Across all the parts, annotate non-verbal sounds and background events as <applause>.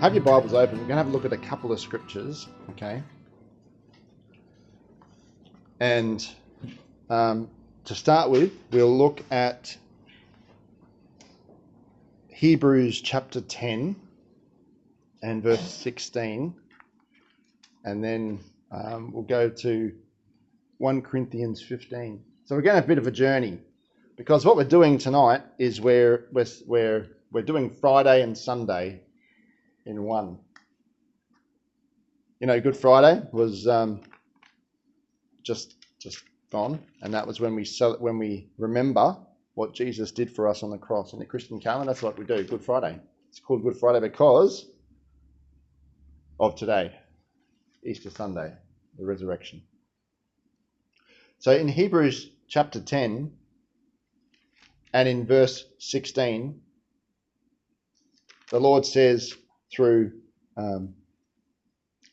have your Bibles open. We're going to have a look at a couple of scriptures, okay? And um, to start with, we'll look at Hebrews chapter 10 and verse 16. And then um, we'll go to 1 Corinthians 15. So we're going to have a bit of a journey because what we're doing tonight is we're, we're, we're, we're doing Friday and Sunday in one. You know, Good Friday was um, just just gone, and that was when we cel- when we remember what Jesus did for us on the cross. In the Christian calendar, that's what we do. Good Friday. It's called Good Friday because of today, Easter Sunday, the resurrection. So in Hebrews chapter 10 and in verse 16, the Lord says through um,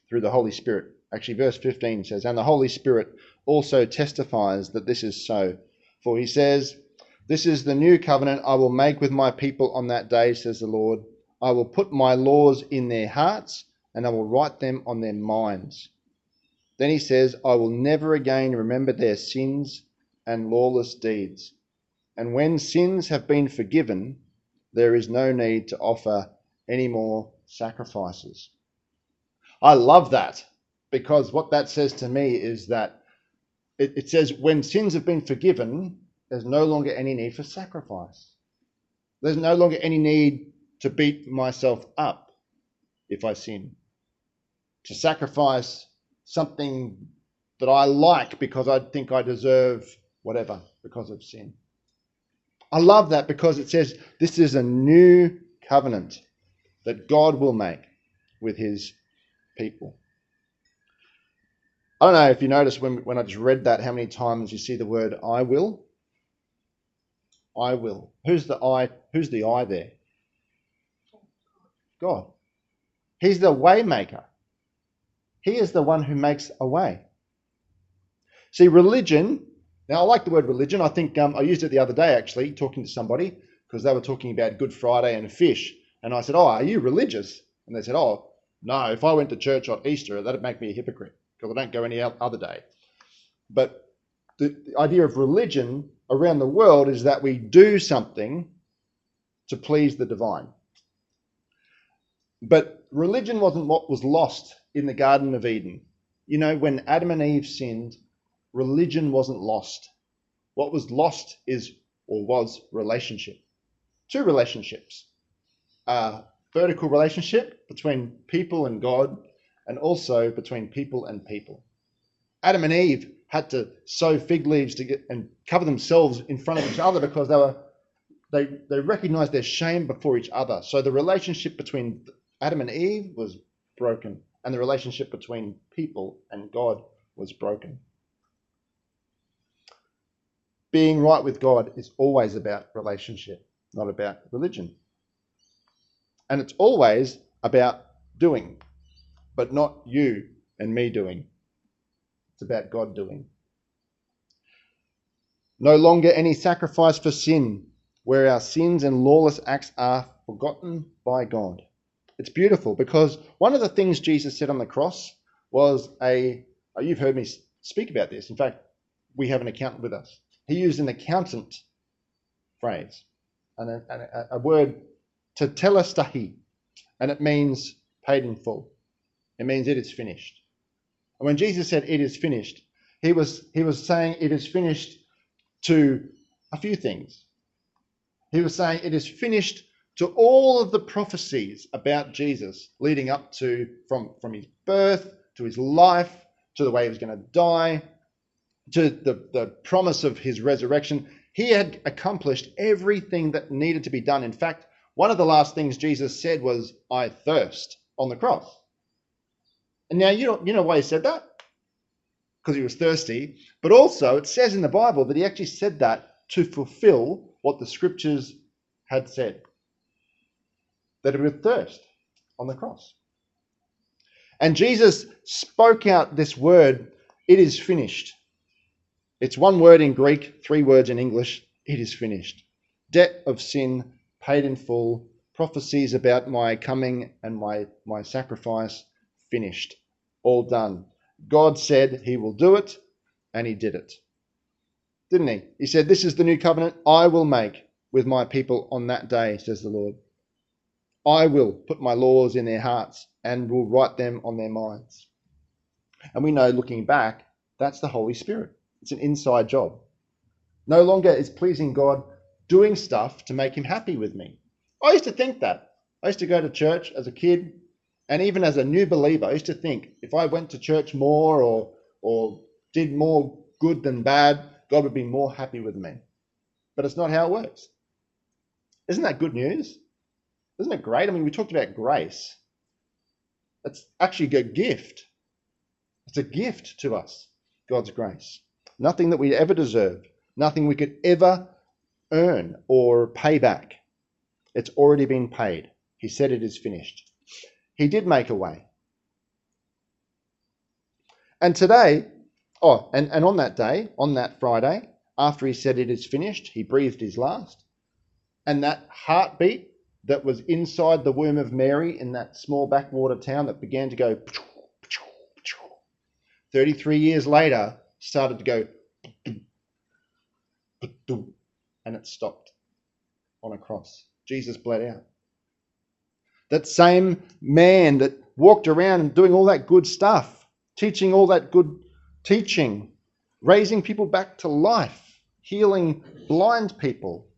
through the Holy Spirit. Actually, verse 15 says, And the Holy Spirit also testifies that this is so. For he says, This is the new covenant I will make with my people on that day, says the Lord. I will put my laws in their hearts, and I will write them on their minds. Then he says, I will never again remember their sins and lawless deeds. And when sins have been forgiven, there is no need to offer any more sacrifices. I love that because what that says to me is that it, it, says when sins have been forgiven, there's no longer any need for sacrifice. There's no longer any need to beat myself up if I sin, to sacrifice something that I like because I think I deserve whatever because of sin. I love that because it says this is a new covenant that God will make with his people. I don't know if you noticed when, when I just read that, how many times you see the word I will. I will. Who's the I? Who's the I there? God. He's the way maker. He is the one who makes a way. See, religion, now I like the word religion. I think um, I used it the other day actually, talking to somebody, because they were talking about Good Friday and fish. And I said, Oh, are you religious? And they said, Oh, no, if I went to church on Easter, that'd make me a hypocrite because I don't go any other day. But the, the idea of religion around the world is that we do something to please the divine. But religion wasn't what was lost in the Garden of Eden. You know, when Adam and Eve sinned, religion wasn't lost. What was lost is, or was, relationship. Two relationships. Uh, vertical relationship between people and God, and also between people and people. Adam and Eve had to sew fig leaves to get and cover themselves in front of each other because they were they they recognized their shame before each other. So the relationship between Adam and Eve was broken, and the relationship between people and God was broken. Being right with God is always about relationship, not about religion. And it's always about doing, but not you and me doing. It's about God doing. No longer any sacrifice for sin, where our sins and lawless acts are forgotten by God. It's beautiful because one of the things Jesus said on the cross was a, oh, you've heard me speak about this. In fact, we have an accountant with us. He used an accountant phrase, and a, a, a word tetelestai, and it means paid in full. It means it is finished. And when Jesus said it is finished, he was he was saying it is finished to a few things. He was saying it is finished to all of the prophecies about Jesus leading up to from, from his birth to his life to the way he was going to die to the, the promise of his resurrection. He had accomplished everything that needed to be done. In fact, one of the last things Jesus said was, I thirst on the cross. And now you know, you know why he said that? Because he was thirsty. But also, it says in the Bible that he actually said that to fulfill what the scriptures had said that he would thirst on the cross. And Jesus spoke out this word, it is finished. It's one word in Greek, three words in English, it is finished. Debt of sin paid in full, prophecies about my coming and my, my sacrifice finished, all done. God said he will do it, and he did it. Didn't he? He said, This is the new covenant I will make with my people on that day, says the Lord. I will put my laws in their hearts and will write them on their minds. And we know, looking back, that's the Holy Spirit. It's an inside job. No longer is pleasing God doing stuff to make him happy with me. I used to think that. I used to go to church as a kid, and even as a new believer, I used to think if I went to church more or or did more good than bad, God would be more happy with me. But it's not how it works. Isn't that good news? Isn't it great? I mean, we talked about grace. It's actually a gift. It's a gift to us, God's grace. Nothing that we ever deserved, nothing we could ever earn or pay back. It's already been paid. He said it is finished. He did make a way. And today, oh, and, and on that day, on that Friday, after he said it is finished, he breathed his last. And that heartbeat that was inside the womb of Mary in that small backwater town that began to go 33 years later started to go and it stopped on a cross. Jesus bled out. That same man that walked around and doing all that good stuff, teaching all that good teaching, raising people back to life, healing blind people,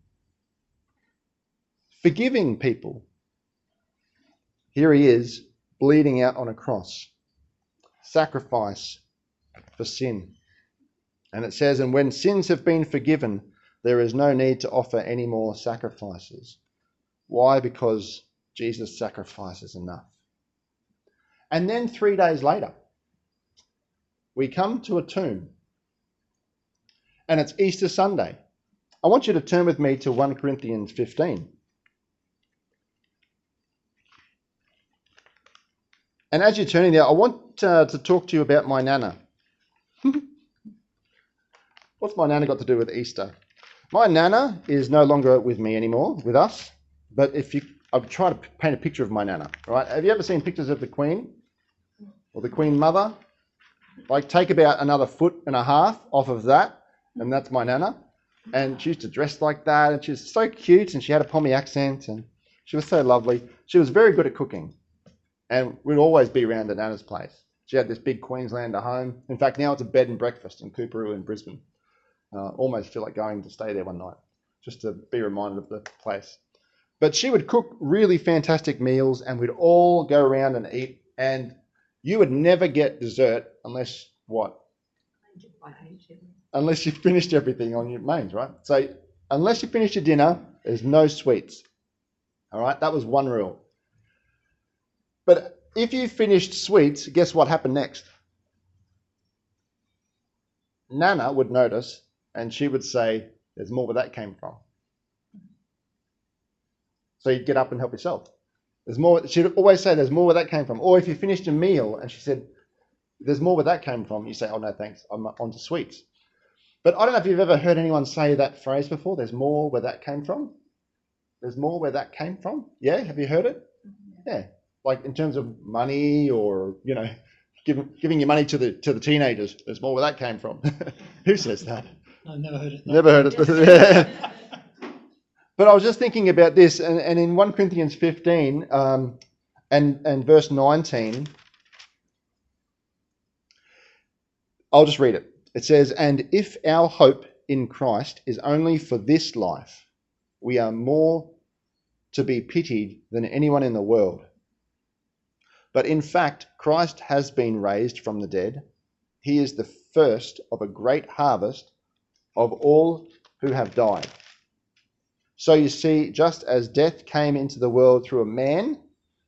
forgiving people. Here he is, bleeding out on a cross. Sacrifice for sin. And it says, And when sins have been forgiven, there is no need to offer any more sacrifices. Why? Because Jesus' sacrifice is enough. And then three days later, we come to a tomb. And it's Easter Sunday. I want you to turn with me to 1 Corinthians 15. And as you're turning there, I want uh, to talk to you about my nana. <laughs> What's my nana got to do with Easter? My nana is no longer with me anymore, with us. But if you, I've tried to paint a picture of my nana. Right? Have you ever seen pictures of the Queen or the Queen Mother? Like take about another foot and a half off of that, and that's my nana. And she used to dress like that, and she was so cute, and she had a Pommy accent, and she was so lovely. She was very good at cooking, and we'd always be around at Nana's place. She had this big Queenslander home. In fact, now it's a bed and breakfast in Coorparoo in Brisbane. Uh, almost feel like going to stay there one night just to be reminded of the place. But she would cook really fantastic meals and we'd all go around and eat. And you would never get dessert unless what? Unless you finished everything on your mains, right? So unless you finish your dinner, there's no sweets. All right, that was one rule. But if you finished sweets, guess what happened next? Nana would notice and she would say, There's more where that came from. So you'd get up and help yourself. There's more, she'd always say, There's more where that came from. Or if you finished a meal and she said, There's more where that came from, you say, Oh, no, thanks, I'm on to sweets. But I don't know if you've ever heard anyone say that phrase before. There's more where that came from. There's more where that came from. Yeah, have you heard it? Mm-hmm. Yeah, like in terms of money or you know, giving giving your money to the to the teenagers. There's more where that came from. <laughs> Who says that? I've never heard it. Never heard it. <laughs> <laughs> but I was just thinking about this, and, and in 1 Corinthians 15 um, and, and verse 19, I'll just read it. It says, And if our hope in Christ is only for this life, we are more to be pitied than anyone in the world. But in fact, Christ has been raised from the dead. He is the first of a great harvest of all who have died. So you see, just as death came into the world through a man,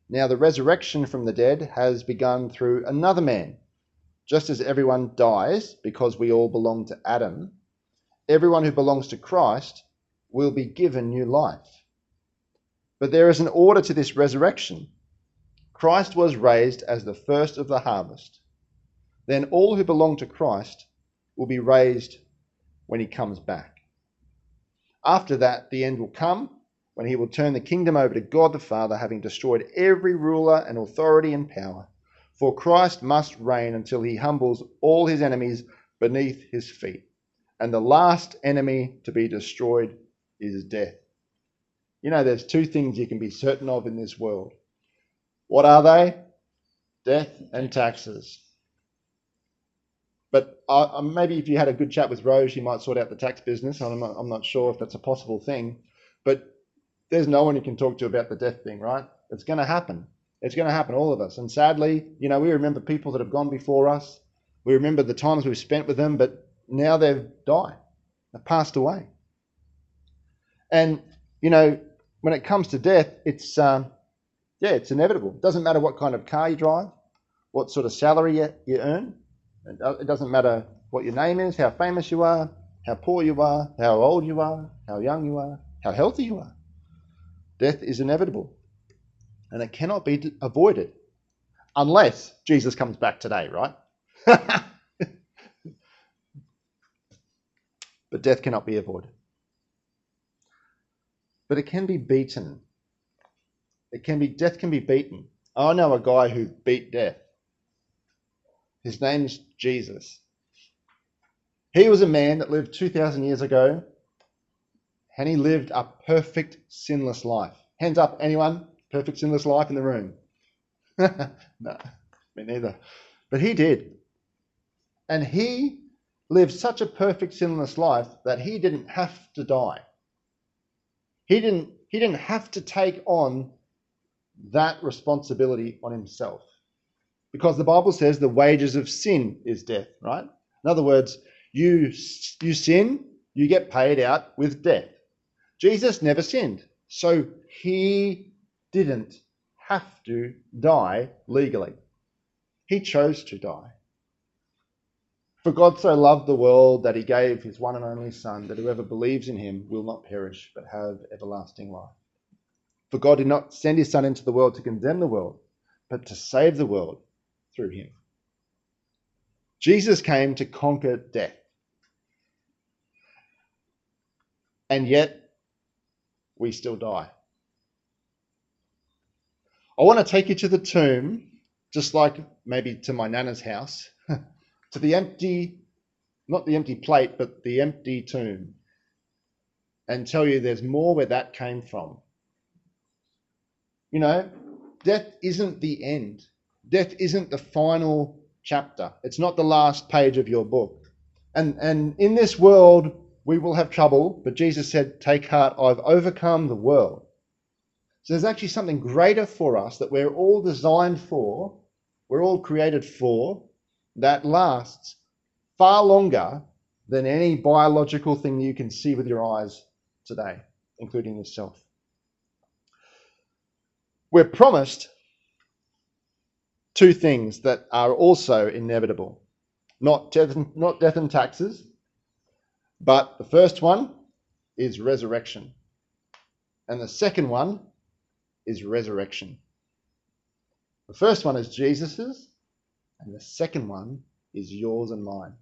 now the resurrection from the dead has begun through another man. Just as everyone dies because we all belong to Adam, everyone who belongs to Christ will be given new life. But there is an order to this resurrection. Christ was raised as the first of the harvest. Then all who belong to Christ will be raised when he comes back. After that, the end will come when he will turn the kingdom over to God the Father, having destroyed every ruler and authority and power. For Christ must reign until he humbles all his enemies beneath his feet. And the last enemy to be destroyed is death. You know, there's two things you can be certain of in this world. What are they? Death and taxes. But uh, maybe if you had a good chat with Rose, you might sort out the tax business. I'm not, I'm not sure if that's a possible thing. But there's no one you can talk to about the death thing, right? It's going to happen. It's going to happen, all of us. And sadly, you know, we remember people that have gone before us. We remember the times we've spent with them, but now they've died, they've passed away. And, you know, when it comes to death, it's, um, yeah, it's inevitable. It doesn't matter what kind of car you drive, what sort of salary you, you earn. It doesn't matter what your name is, how famous you are, how poor you are, how old you are, how young you are, how healthy you are. Death is inevitable and it cannot be avoided unless Jesus comes back today, right? <laughs> but death cannot be avoided. But it can be beaten. It can be death can be beaten. I know a guy who beat death. His name's Jesus. He was a man that lived 2,000 years ago and he lived a perfect, sinless life. Hands up, anyone? Perfect, sinless life in the room? <laughs> no, me neither. But he did. And he lived such a perfect, sinless life that he didn't have to die. He didn't, he didn't have to take on that responsibility on himself. Because the Bible says the wages of sin is death, right? In other words, you, you sin, you get paid out with death. Jesus never sinned, so he didn't have to die legally. He chose to die. For God so loved the world that he gave his one and only Son, that whoever believes in him will not perish, but have everlasting life. For God did not send his Son into the world to condemn the world, but to save the world through him. Jesus came to conquer death. And yet, we still die. I want to take you to the tomb, just like maybe to my nana's house, <laughs> to the empty, not the empty plate, but the empty tomb, and tell you there's more where that came from. You know, death isn't the end. Death isn't the final chapter. It's not the last page of your book. And, and in this world, we will have trouble, but Jesus said, Take heart, I've overcome the world. So there's actually something greater for us that we're all designed for, we're all created for, that lasts far longer than any biological thing you can see with your eyes today, including yourself. We're promised two things that are also inevitable not death, not death and taxes, but the first one is resurrection. And the second one is resurrection. The first one is Jesus's, and the second one is yours and mine.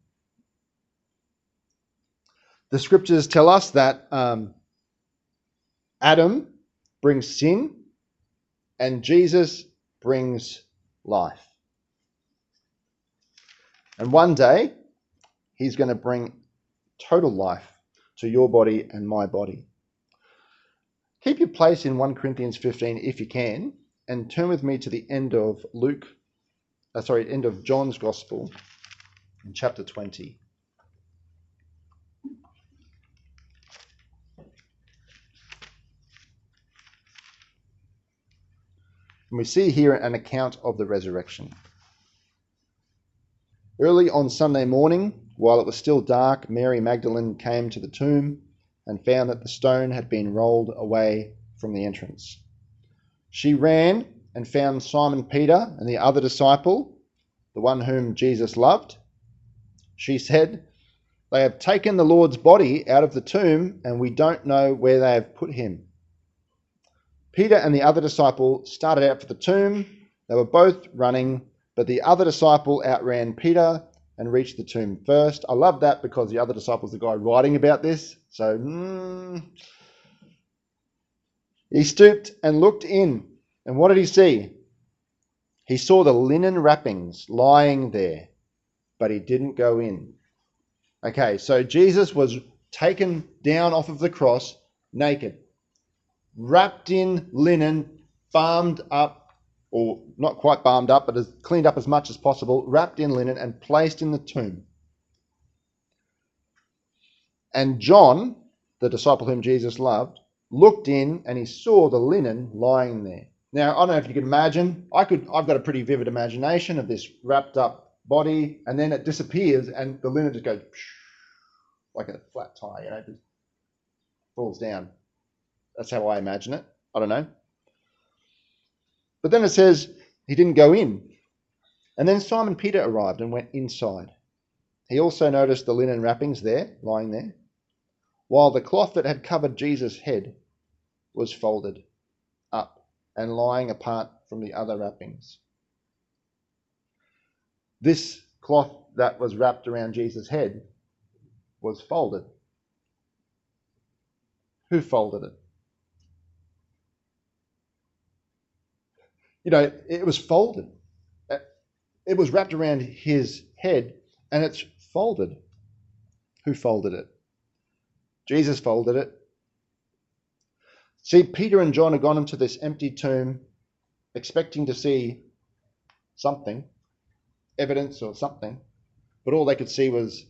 The scriptures tell us that um, Adam brings sin and Jesus brings life. And one day, he's going to bring total life to your body and my body. Keep your place in 1 Corinthians 15 if you can, and turn with me to the end of Luke uh, sorry, end of John's Gospel in chapter 20. And we see here an account of the resurrection. Early on Sunday morning, while it was still dark, Mary Magdalene came to the tomb and found that the stone had been rolled away from the entrance. She ran and found Simon Peter and the other disciple, the one whom Jesus loved. She said, They have taken the Lord's body out of the tomb, and we don't know where they have put him. Peter and the other disciple started out for the tomb. They were both running, but the other disciple outran Peter and reached the tomb first. I love that because the other disciple is the guy writing about this. So, mm, He stooped and looked in. And what did he see? He saw the linen wrappings lying there, but he didn't go in. Okay, so Jesus was taken down off of the cross naked, wrapped in linen, balmed up, or not quite balmed up, but as cleaned up as much as possible, wrapped in linen and placed in the tomb. And John, the disciple whom Jesus loved, looked in and he saw the linen lying there. Now, I don't know if you can imagine. I could. I've got a pretty vivid imagination of this wrapped up body, and then it disappears, and the linen just goes like a flat tire, you know, just falls down. That's how I imagine it. I don't know. But then it says he didn't go in. And then Simon Peter arrived and went inside. He also noticed the linen wrappings there, lying there, while the cloth that had covered Jesus' head was folded up and lying apart from the other wrappings. This cloth that was wrapped around Jesus' head was folded. Who folded it? You know, it was folded. It was wrapped around his head and it's folded. Who folded it? Jesus folded it. See, Peter and John had gone into this empty tomb expecting to see something, evidence or something, but all they could see was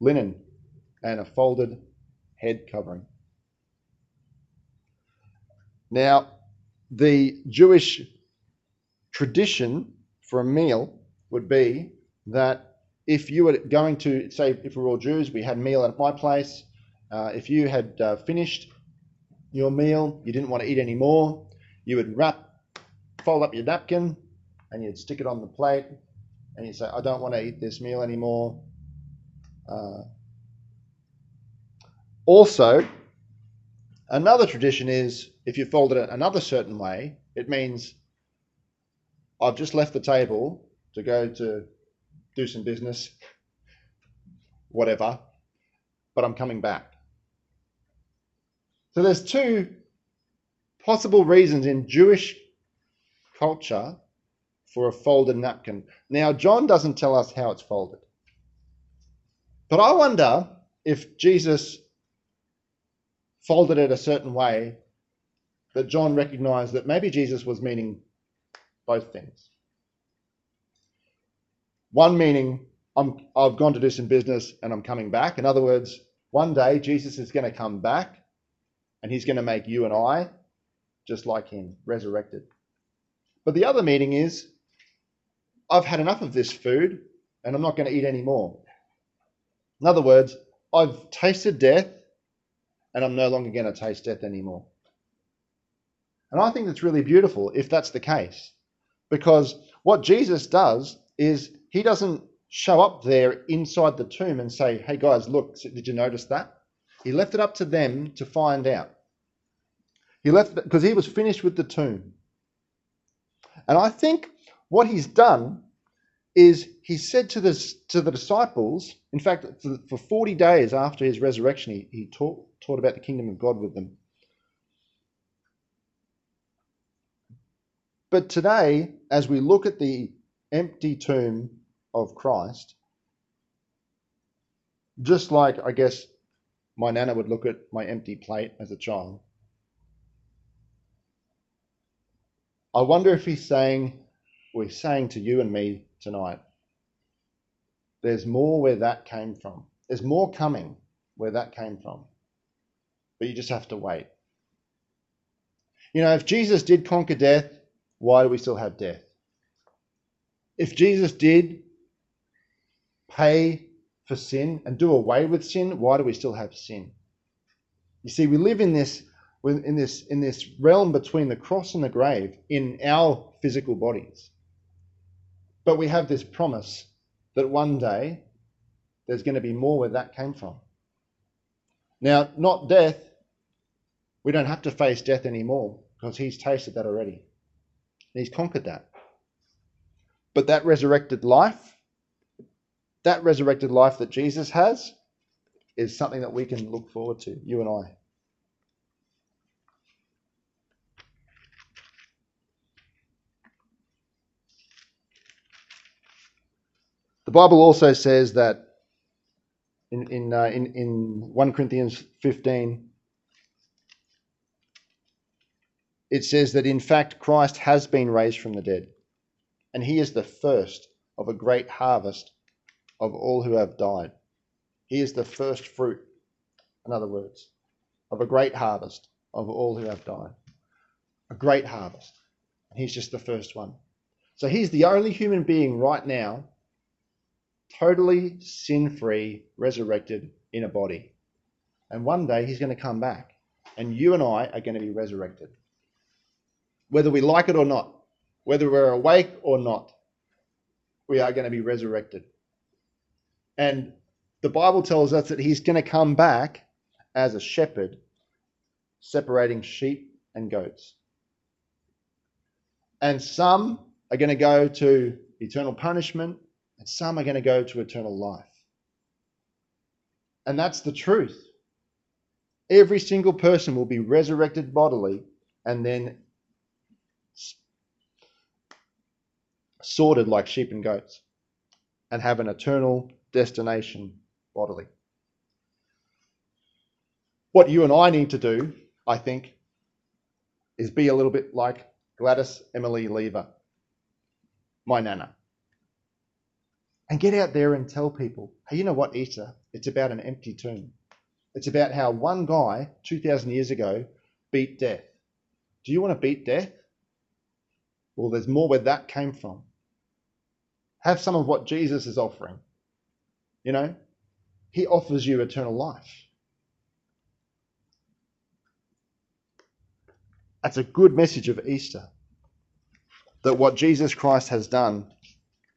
linen and a folded head covering. Now, the Jewish tradition for a meal would be that if you were going to, say, if we were all Jews, we had meal at my place. Uh, if you had uh, finished your meal, you didn't want to eat any more, you would wrap, fold up your napkin, and you'd stick it on the plate, and you'd say, I don't want to eat this meal anymore. Uh, also, another tradition is if you fold it another certain way, it means I've just left the table to go to do some business, whatever, but I'm coming back. So there's two possible reasons in Jewish culture for a folded napkin. Now, John doesn't tell us how it's folded. But I wonder if Jesus folded it a certain way that John recognized that maybe Jesus was meaning both things. One meaning, I'm, I've gone to do some business and I'm coming back. In other words, one day Jesus is going to come back and he's going to make you and I just like him, resurrected. But the other meaning is, I've had enough of this food and I'm not going to eat any more. In other words, I've tasted death and I'm no longer going to taste death anymore. And I think that's really beautiful if that's the case. Because what Jesus does is he doesn't show up there inside the tomb and say, hey guys, look, did you notice that? He left it up to them to find out. He left because he was finished with the tomb. And I think what he's done is he said to the, to the disciples, in fact, for 40 days after his resurrection, he, he taught, taught about the kingdom of God with them. But today, as we look at the empty tomb of Christ, just like I guess my nana would look at my empty plate as a child, I wonder if he's saying, he's saying to you and me tonight. There's more where that came from. There's more coming where that came from. But you just have to wait. You know, if Jesus did conquer death, why do we still have death? If Jesus did pay for sin and do away with sin, why do we still have sin? You see, we live in this in this in this realm between the cross and the grave in our physical bodies. But we have this promise that one day there's going to be more where that came from. Now, not death. We don't have to face death anymore because he's tasted that already. He's conquered that. But that resurrected life, that resurrected life that Jesus has, is something that we can look forward to, you and I. The Bible also says that in in uh, in, in 1 Corinthians 15 it says that in fact Christ has been raised from the dead and he is the first of a great harvest of all who have died. He is the first fruit, in other words, of a great harvest of all who have died. A great harvest. And he's just the first one. So he's the only human being right now, totally sin free, resurrected in a body. And one day he's going to come back. And you and I are going to be resurrected. Whether we like it or not, whether we're awake or not, we are going to be resurrected. And the Bible tells us that he's going to come back as a shepherd, separating sheep and goats. And some are going to go to eternal punishment, and some are going to go to eternal life. And that's the truth. Every single person will be resurrected bodily and then sorted like sheep and goats and have an eternal destination bodily. What you and I need to do, I think, is be a little bit like Gladys Emily Lever, my nana. And get out there and tell people, hey, you know what, Easter? It's about an empty tomb. It's about how one guy 2,000 years ago beat death. Do you want to beat death? Well, there's more where that came from. Have some of what Jesus is offering. You know, he offers you eternal life. That's a good message of Easter. That what Jesus Christ has done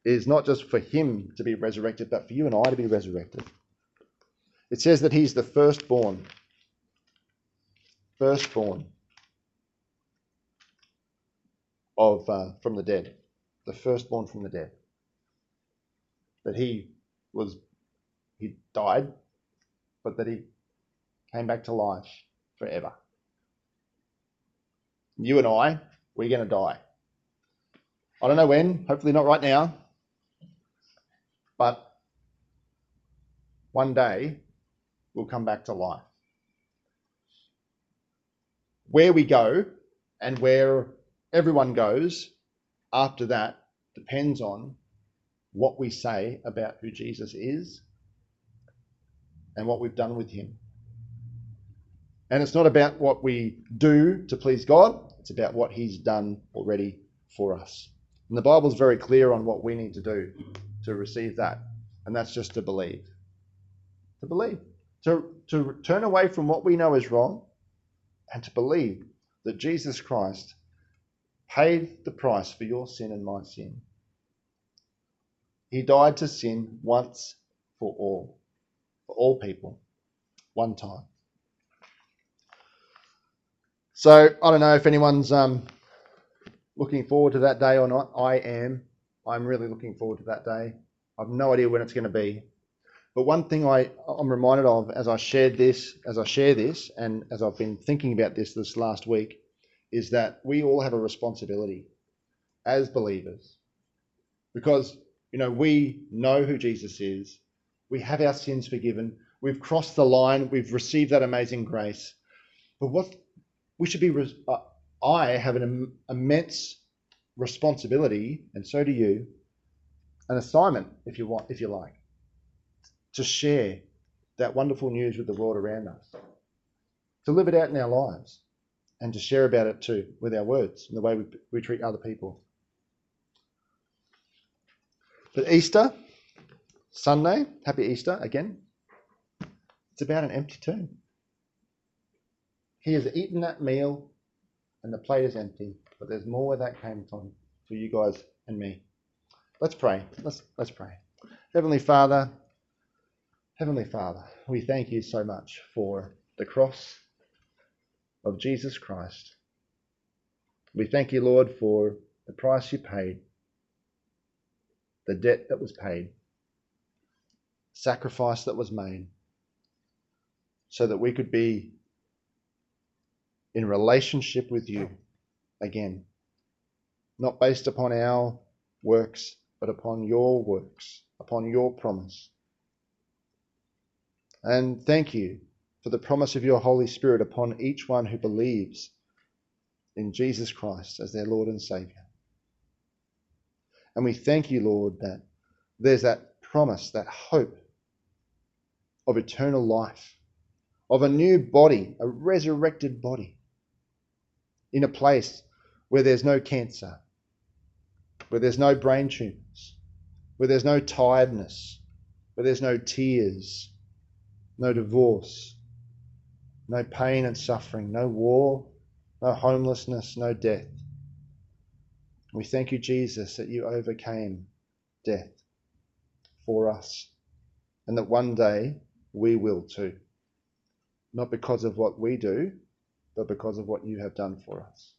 is not just for him to be resurrected, but for you and I to be resurrected. It says that he's the firstborn. Firstborn of uh, from the dead. The firstborn from the dead. That he was he died, but that he came back to life forever. You and I, we're going to die. I don't know when, hopefully not right now, but one day we'll come back to life. Where we go and where everyone goes after that depends on what we say about who Jesus is and what we've done with him. And it's not about what we do to please God, it's about what he's done already for us. And the Bible's very clear on what we need to do to receive that, and that's just to believe. To believe. To, to turn away from what we know is wrong and to believe that Jesus Christ paid the price for your sin and my sin. He died to sin once for all for all people, one time. So I don't know if anyone's um, looking forward to that day or not. I am. I'm really looking forward to that day. I've no idea when it's going to be. But one thing I, I'm reminded of as I shared this, as I share this, and as I've been thinking about this this last week, is that we all have a responsibility as believers. Because, you know, we know who Jesus is. We have our sins forgiven. We've crossed the line. We've received that amazing grace. But what we should be, uh, I have an immense responsibility, and so do you, an assignment, if you want, if you like, to share that wonderful news with the world around us, to live it out in our lives, and to share about it too with our words and the way we, we treat other people. But Easter Sunday, happy Easter again. It's about an empty tomb. He has eaten that meal and the plate is empty, but there's more where that came from for you guys and me. Let's pray. Let's let's pray. Heavenly Father, Heavenly Father, we thank you so much for the cross of Jesus Christ. We thank you, Lord, for the price you paid, the debt that was paid sacrifice that was made so that we could be in relationship with you again, not based upon our works, but upon your works upon your promise. And thank you for the promise of your Holy Spirit upon each one who believes in Jesus Christ as their Lord and Saviour. And we thank you, Lord, that there's that promise, that hope of eternal life, of a new body, a resurrected body, in a place where there's no cancer, where there's no brain tumors, where there's no tiredness, where there's no tears, no divorce, no pain and suffering, no war, no homelessness, no death. We thank you, Jesus, that you overcame death for us and that one day we will too. Not because of what we do, but because of what you have done for us.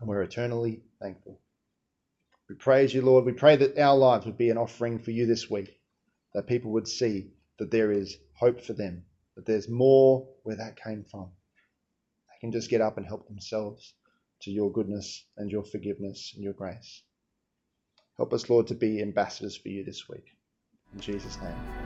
And we're eternally thankful. We praise you, Lord. We pray that our lives would be an offering for you this week, that people would see that there is hope for them, that there's more where that came from They can just get up and help themselves to your goodness and your forgiveness and your grace. Help us, Lord, to be ambassadors for you this week. In Jesus' name.